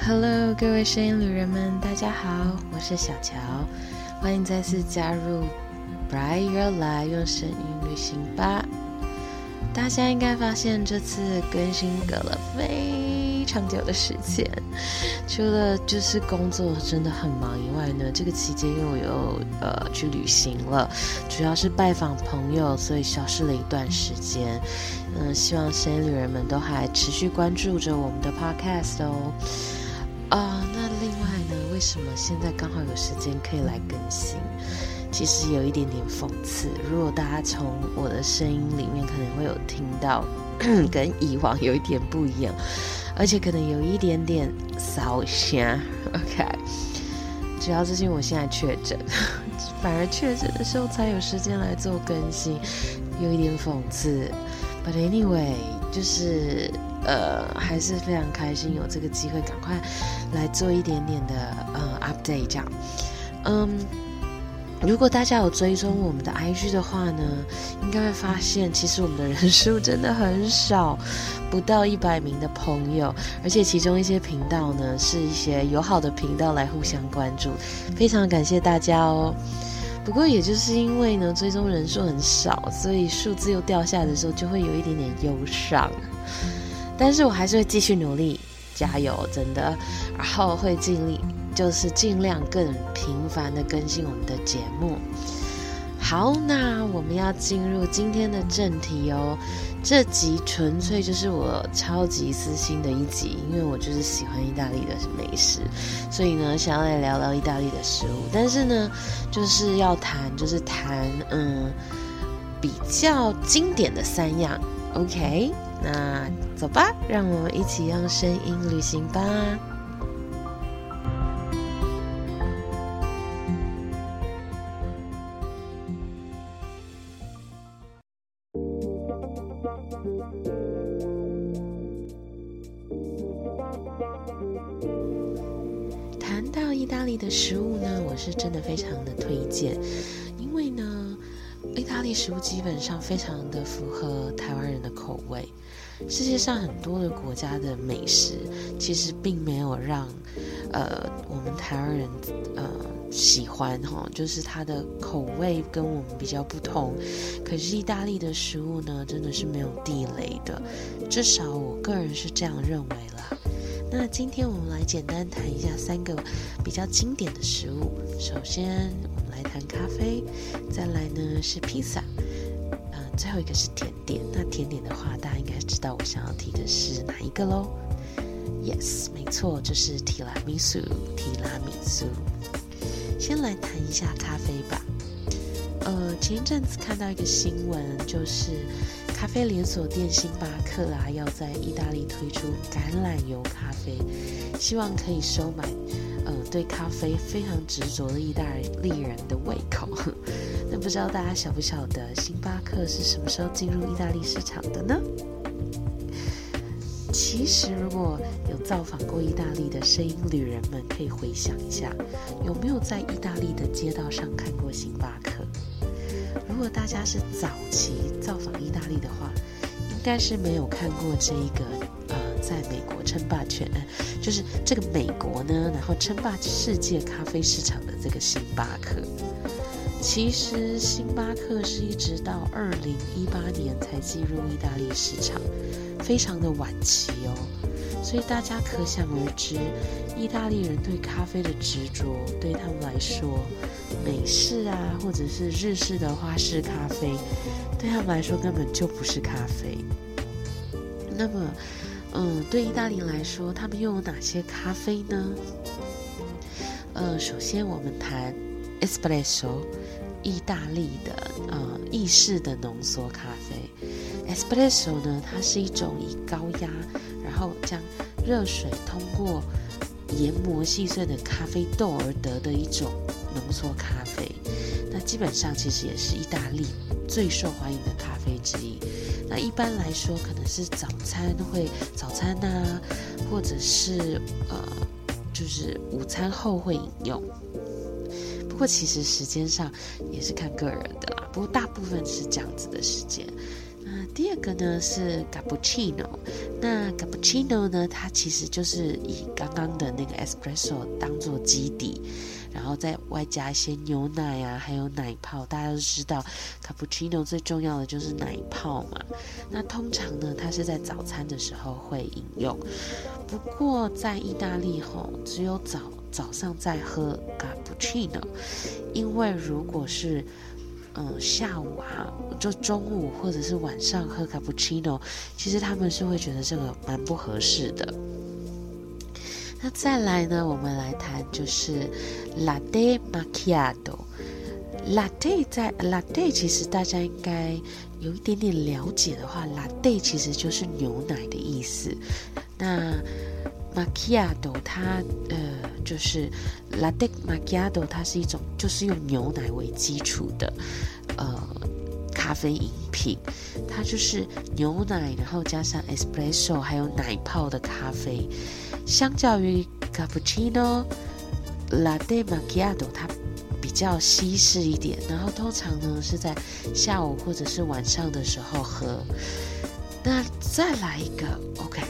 Hello，各位声音旅人们，大家好，我是小乔，欢迎再次加入 Bright Your Life 用声音旅行吧。大家应该发现这次更新隔了非常久的时间，除了就是工作真的很忙以外呢，这个期间又有呃去旅行了，主要是拜访朋友，所以消失了一段时间。嗯，希望声旅人们都还持续关注着我们的 Podcast 哦。啊，那另外呢，为什么现在刚好有时间可以来更新？其实有一点点讽刺。如果大家从我的声音里面可能会有听到，跟以往有一点不一样，而且可能有一点点烧香。OK，主要是因为我现在确诊，反而确诊的时候才有时间来做更新，有一点讽刺。But anyway，就是。呃，还是非常开心有这个机会，赶快来做一点点的呃 update 这样。嗯，如果大家有追踪我们的 IG 的话呢，应该会发现其实我们的人数真的很少，不到一百名的朋友，而且其中一些频道呢是一些友好的频道来互相关注，非常感谢大家哦。不过也就是因为呢追踪人数很少，所以数字又掉下的时候，就会有一点点忧伤。但是我还是会继续努力，加油，真的，然后会尽力，就是尽量更频繁的更新我们的节目。好，那我们要进入今天的正题哦。这集纯粹就是我超级私心的一集，因为我就是喜欢意大利的美食，所以呢，想要来聊聊意大利的食物。但是呢，就是要谈，就是谈，嗯，比较经典的三样。OK。那走吧，让我们一起用声音旅行吧。食物呢，我是真的非常的推荐，因为呢，意大利食物基本上非常的符合台湾人的口味。世界上很多的国家的美食，其实并没有让，呃，我们台湾人呃喜欢哈，就是它的口味跟我们比较不同。可是意大利的食物呢，真的是没有地雷的，至少我个人是这样认为啦。那今天我们来简单谈一下三个比较经典的食物。首先，我们来谈咖啡，再来呢是披萨。嗯最后一个是甜点，那甜点的话，大家应该知道我想要提的是哪一个喽？Yes，没错，就是提拉米苏。提拉米苏。先来谈一下咖啡吧。呃，前一阵子看到一个新闻，就是咖啡连锁店星巴克啊，要在意大利推出橄榄油咖啡，希望可以收买。呃，对咖啡非常执着的意大利人的胃口，那不知道大家晓不晓得星巴克是什么时候进入意大利市场的呢？其实，如果有造访过意大利的声音旅人们，可以回想一下，有没有在意大利的街道上看过星巴克？如果大家是早期造访意大利的话，应该是没有看过这一个呃，在美国称霸全。就是这个美国呢，然后称霸世界咖啡市场的这个星巴克，其实星巴克是一直到二零一八年才进入意大利市场，非常的晚期哦。所以大家可想而知，意大利人对咖啡的执着，对他们来说，美式啊，或者是日式的花式咖啡，对他们来说根本就不是咖啡。那么。嗯，对意大利来说，他们又有哪些咖啡呢？呃，首先我们谈 espresso，意大利的呃意式的浓缩咖啡。espresso 呢，它是一种以高压，后将热水通过研磨细碎的咖啡豆而得的一种浓缩咖啡。那基本上其实也是意大利最受欢迎的咖啡之一。那一般来说，可能是早餐会早餐呐，或者是呃，就是午餐后会饮用。不过其实时间上也是看个人的啦，不过大部分是这样子的时间。那第二个呢是 cappuccino，那 cappuccino 呢，它其实就是以刚刚的那个 espresso 当做基底。然后再外加一些牛奶啊，还有奶泡。大家都知道，卡布奇诺最重要的就是奶泡嘛。那通常呢，它是在早餐的时候会饮用。不过在意大利吼，只有早早上在喝卡布奇诺，因为如果是嗯下午啊，就中午或者是晚上喝卡布奇诺，其实他们是会觉得这个蛮不合适的。那再来呢？我们来谈就是 latte macchiato。latte 在 latte 其实大家应该有一点点了解的话，latte 其实就是牛奶的意思。那 macchiato 它呃就是 latte macchiato 它是一种就是用牛奶为基础的呃咖啡饮品，它就是牛奶然后加上 espresso 还有奶泡的咖啡。相较于 cappuccino、latte macchiato，它比较西式一点，然后通常呢是在下午或者是晚上的时候喝。那再来一个，OK，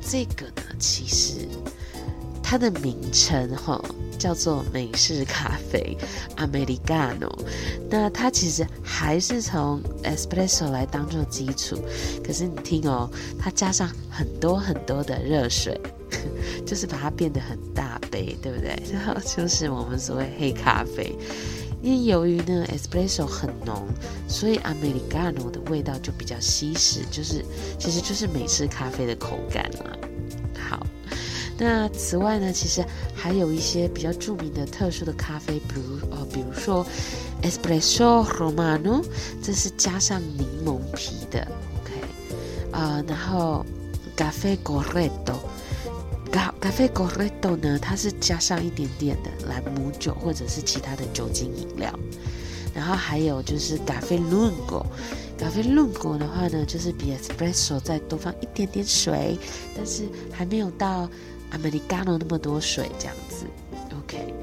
这个其实它的名称哈叫做美式咖啡 （Americano）。那它其实还是从 espresso 来当做基础，可是你听哦，它加上很多很多的热水。就是把它变得很大杯，对不对？然 后就是我们所谓黑咖啡。因为由于呢，espresso 很浓，所以 americano 的味道就比较稀释，就是其实就是美式咖啡的口感了。那此外呢，其实还有一些比较著名的特殊的咖啡，比如呃，比如说 espresso romano，这是加上柠檬皮的，OK，啊，然后 cafe corretto。咖咖啡 goretto 呢，它是加上一点点的兰姆酒或者是其他的酒精饮料，然后还有就是咖啡 lungo，咖啡 lungo 的话呢，就是比 espresso 再多放一点点水，但是还没有到 americano 那么多水这样子。OK，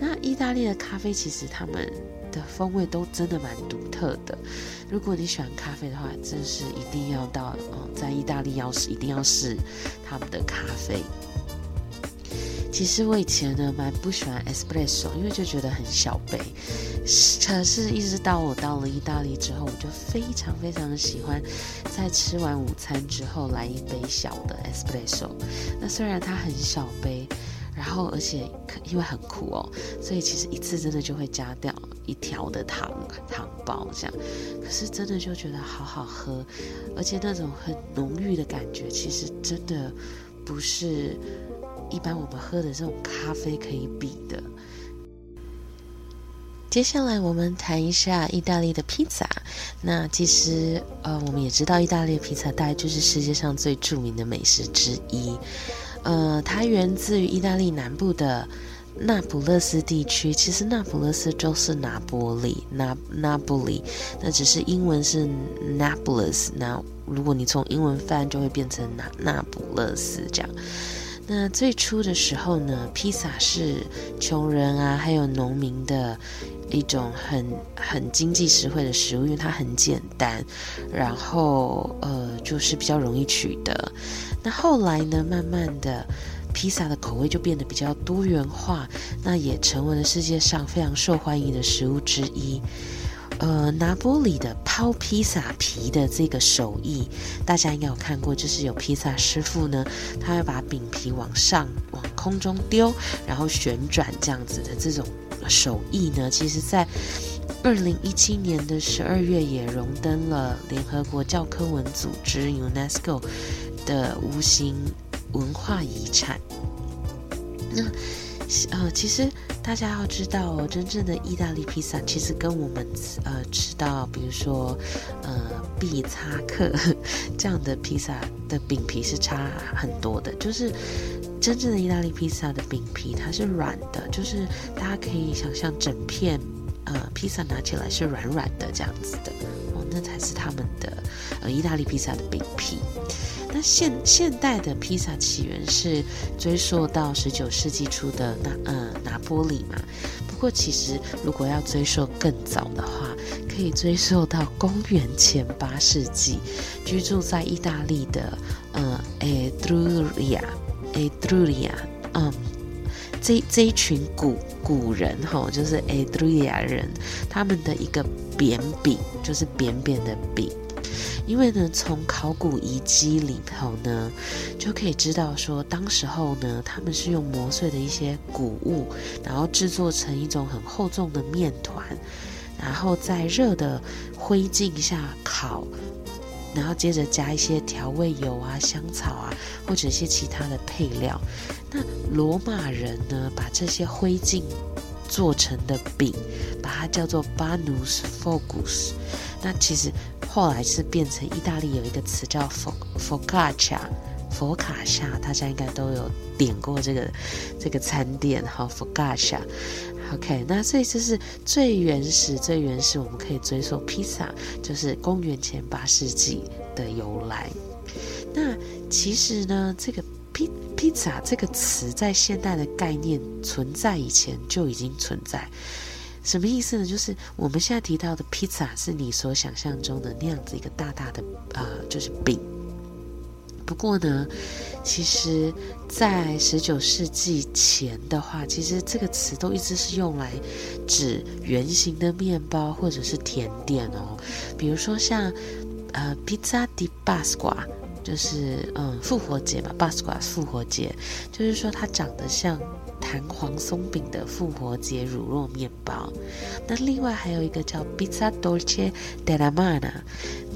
那意大利的咖啡其实他们的风味都真的蛮独特的。如果你喜欢咖啡的话，真是一定要到嗯，在意大利要试，一定要试他们的咖啡。其实我以前呢蛮不喜欢 espresso，因为就觉得很小杯。可是，一直到我到了意大利之后，我就非常非常喜欢在吃完午餐之后来一杯小的 espresso。那虽然它很小杯，然后而且因为很苦哦，所以其实一次真的就会加掉一条的糖糖包这样。可是真的就觉得好好喝，而且那种很浓郁的感觉，其实真的不是。一般我们喝的这种咖啡可以比的。接下来我们谈一下意大利的披萨。那其实呃，我们也知道意大利的披萨大概就是世界上最著名的美食之一。呃，它源自于意大利南部的那不勒斯地区。其实那不勒斯就是拿波利，那那不里，那只是英文是 Naples。那如果你从英文翻，就会变成那那不勒斯这样。那最初的时候呢，披萨是穷人啊，还有农民的一种很很经济实惠的食物，因为它很简单，然后呃就是比较容易取得。那后来呢，慢慢的，披萨的口味就变得比较多元化，那也成为了世界上非常受欢迎的食物之一。呃，拿玻里的抛披萨皮的这个手艺，大家应该有看过，就是有披萨师傅呢，他会把饼皮往上往空中丢，然后旋转这样子的这种手艺呢，其实在二零一七年的十二月也荣登了联合国教科文组织 UNESCO 的无形文化遗产。那呃，其实。大家要知道哦，真正的意大利披萨其实跟我们呃吃到，比如说呃必擦克这样的披萨的饼皮是差很多的。就是真正的意大利披萨的饼皮它是软的，就是大家可以想象整片呃披萨拿起来是软软的这样子的哦，那才是他们的呃意大利披萨的饼皮。那现现代的披萨起源是追溯到十九世纪初的那呃拿波里嘛。不过其实如果要追溯更早的话，可以追溯到公元前八世纪，居住在意大利的呃埃杜利亚，埃杜利亚，嗯，这这一群古古人哈，就是埃杜利亚人，他们的一个扁饼，就是扁扁的饼。因为呢，从考古遗迹里头呢，就可以知道说，当时候呢，他们是用磨碎的一些谷物，然后制作成一种很厚重的面团，然后在热的灰烬下烤，然后接着加一些调味油啊、香草啊，或者一些其他的配料。那罗马人呢，把这些灰烬做成的饼，把它叫做 banus fogus。那其实。后来是变成意大利有一个词叫佛佛卡恰，佛卡夏，大家应该都有点过这个这个餐点哈，佛卡夏。OK，那所以这是最原始、最原始，我们可以追溯披萨，就是公元前八世纪的由来。那其实呢，这个披披萨这个词在现代的概念存在以前就已经存在。什么意思呢？就是我们现在提到的披萨，是你所想象中的那样子一个大大的呃，就是饼。不过呢，其实，在十九世纪前的话，其实这个词都一直是用来指圆形的面包或者是甜点哦。比如说像呃，pizza di Pasqua，就是嗯，复活节嘛，Pasqua 复活节，就是说它长得像。弹簧松饼的复活节乳酪面包，那另外还有一个叫 Pizza Dolce della Mana。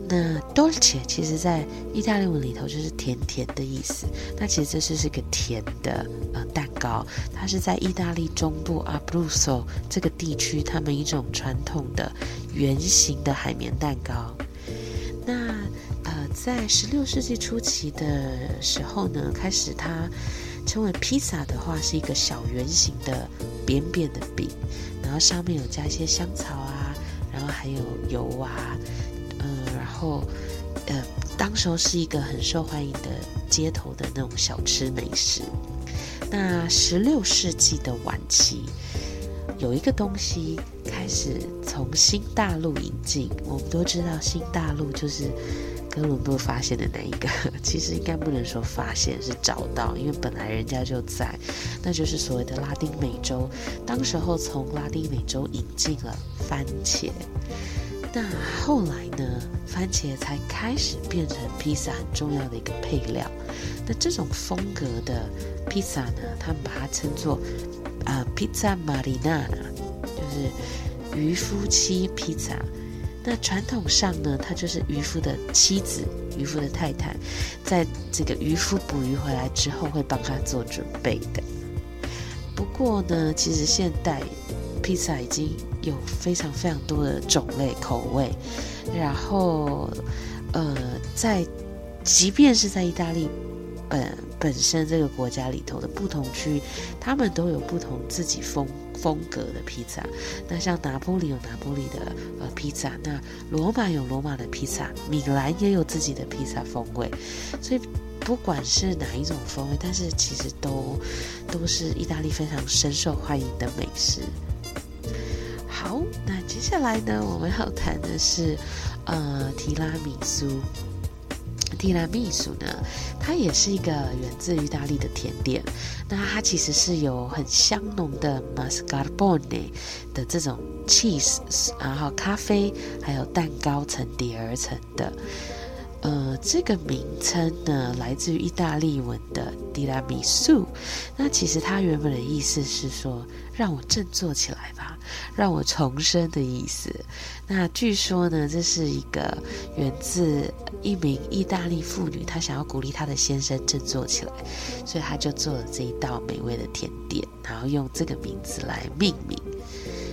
那 Dolce 其实在意大利文里头就是甜甜的意思。那其实这是是个甜的呃蛋糕，它是在意大利中部 Abruzzo 这个地区他们一种传统的圆形的海绵蛋糕。那呃，在十六世纪初期的时候呢，开始它。称为披萨的话，是一个小圆形的扁扁的饼，然后上面有加一些香草啊，然后还有油啊，后呃，当时候是一个很受欢迎的街头的那种小吃美食。那十六世纪的晚期，有一个东西开始从新大陆引进，我们都知道新大陆就是。哥伦布发现的那一个，其实应该不能说发现，是找到，因为本来人家就在，那就是所谓的拉丁美洲。当时候从拉丁美洲引进了番茄，那后来呢，番茄才开始变成披萨很重要的一个配料。那这种风格的披萨呢，他们把它称作啊披萨马里纳，就是渔夫妻披萨。那传统上呢，它就是渔夫的妻子，渔夫的太太，在这个渔夫捕鱼回来之后，会帮他做准备的。不过呢，其实现代披萨已经有非常非常多的种类口味，然后呃，在即便是在意大利本本身这个国家里头的不同区域，他们都有不同自己风。风格的披萨，那像拿破里有拿破里的呃披萨，那罗马有罗马的披萨，米兰也有自己的披萨风味，所以不管是哪一种风味，但是其实都都是意大利非常深受欢迎的美食。接下来呢，我们要谈的是呃提拉米苏。提拉米苏呢，它也是一个源自意大利的甜点。那它其实是有很香浓的 mascarpone 的这种 cheese，然后咖啡还有蛋糕层叠而成的。呃，这个名称呢，来自于意大利文的提拉米苏。那其实它原本的意思是说，让我振作起来吧，让我重生的意思。那据说呢，这是一个源自一名意大利妇女，她想要鼓励她的先生振作起来，所以她就做了这一道美味的甜点，然后用这个名字来命名。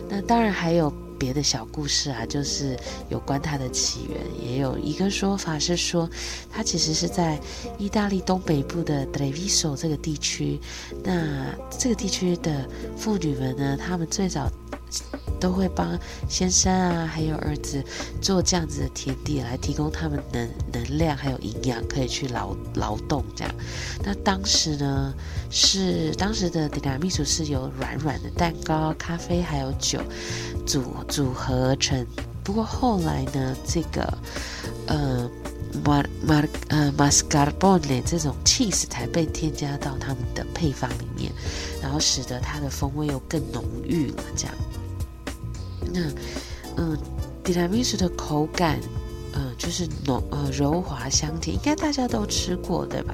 那当然还有。别的小故事啊，就是有关它的起源，也有一个说法是说，它其实是在意大利东北部的 d r e v i s o 这个地区。那这个地区的妇女们呢，她们最早都会帮先生啊，还有儿子做这样子的田地，来提供他们能能量还有营养，可以去劳劳动这样。那当时呢，是当时的迪拉秘书是由软软的蛋糕、咖啡还有酒组组合成。不过后来呢，这个呃。马马呃马斯卡波内这种 cheese 才被添加到他们的配方里面，然后使得它的风味又更浓郁了。这样，那嗯，提拉米苏的口感。嗯，就是浓呃柔滑香甜，应该大家都吃过对吧？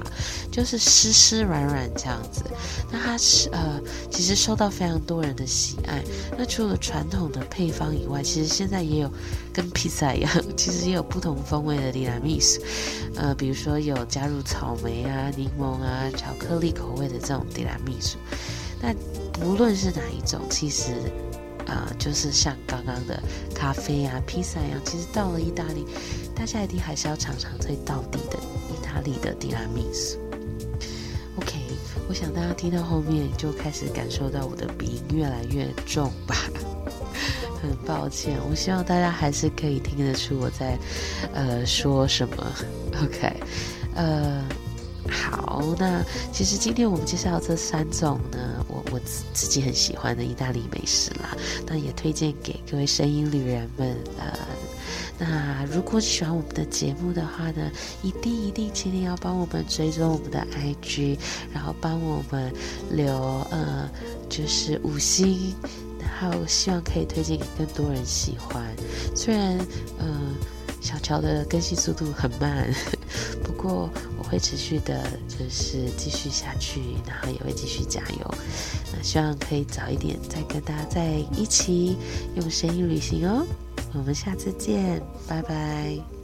就是湿湿软软这样子。那它是呃，其实受到非常多人的喜爱。那除了传统的配方以外，其实现在也有跟披萨一样，其实也有不同风味的提拉米苏。呃，比如说有加入草莓啊、柠檬啊、巧克力口味的这种提拉米苏。那不论是哪一种，其实。啊，就是像刚刚的咖啡啊、披萨一样，其实到了意大利，大家一定还是要尝尝最到底的意大利的提拉米苏。OK，我想大家听到后面就开始感受到我的鼻音越来越重吧。很抱歉，我希望大家还是可以听得出我在呃说什么。OK，呃。好，那其实今天我们介绍这三种呢，我我自自己很喜欢的意大利美食啦，那也推荐给各位声音旅人们。呃，那如果喜欢我们的节目的话呢，一定一定请你要帮我们追踪我们的 IG，然后帮我们留呃就是五星，然后希望可以推荐给更多人喜欢。虽然呃小乔的更新速度很慢，不过。会持续的，就是继续下去，然后也会继续加油。那希望可以早一点再跟大家在一起用声音旅行哦。我们下次见，拜拜。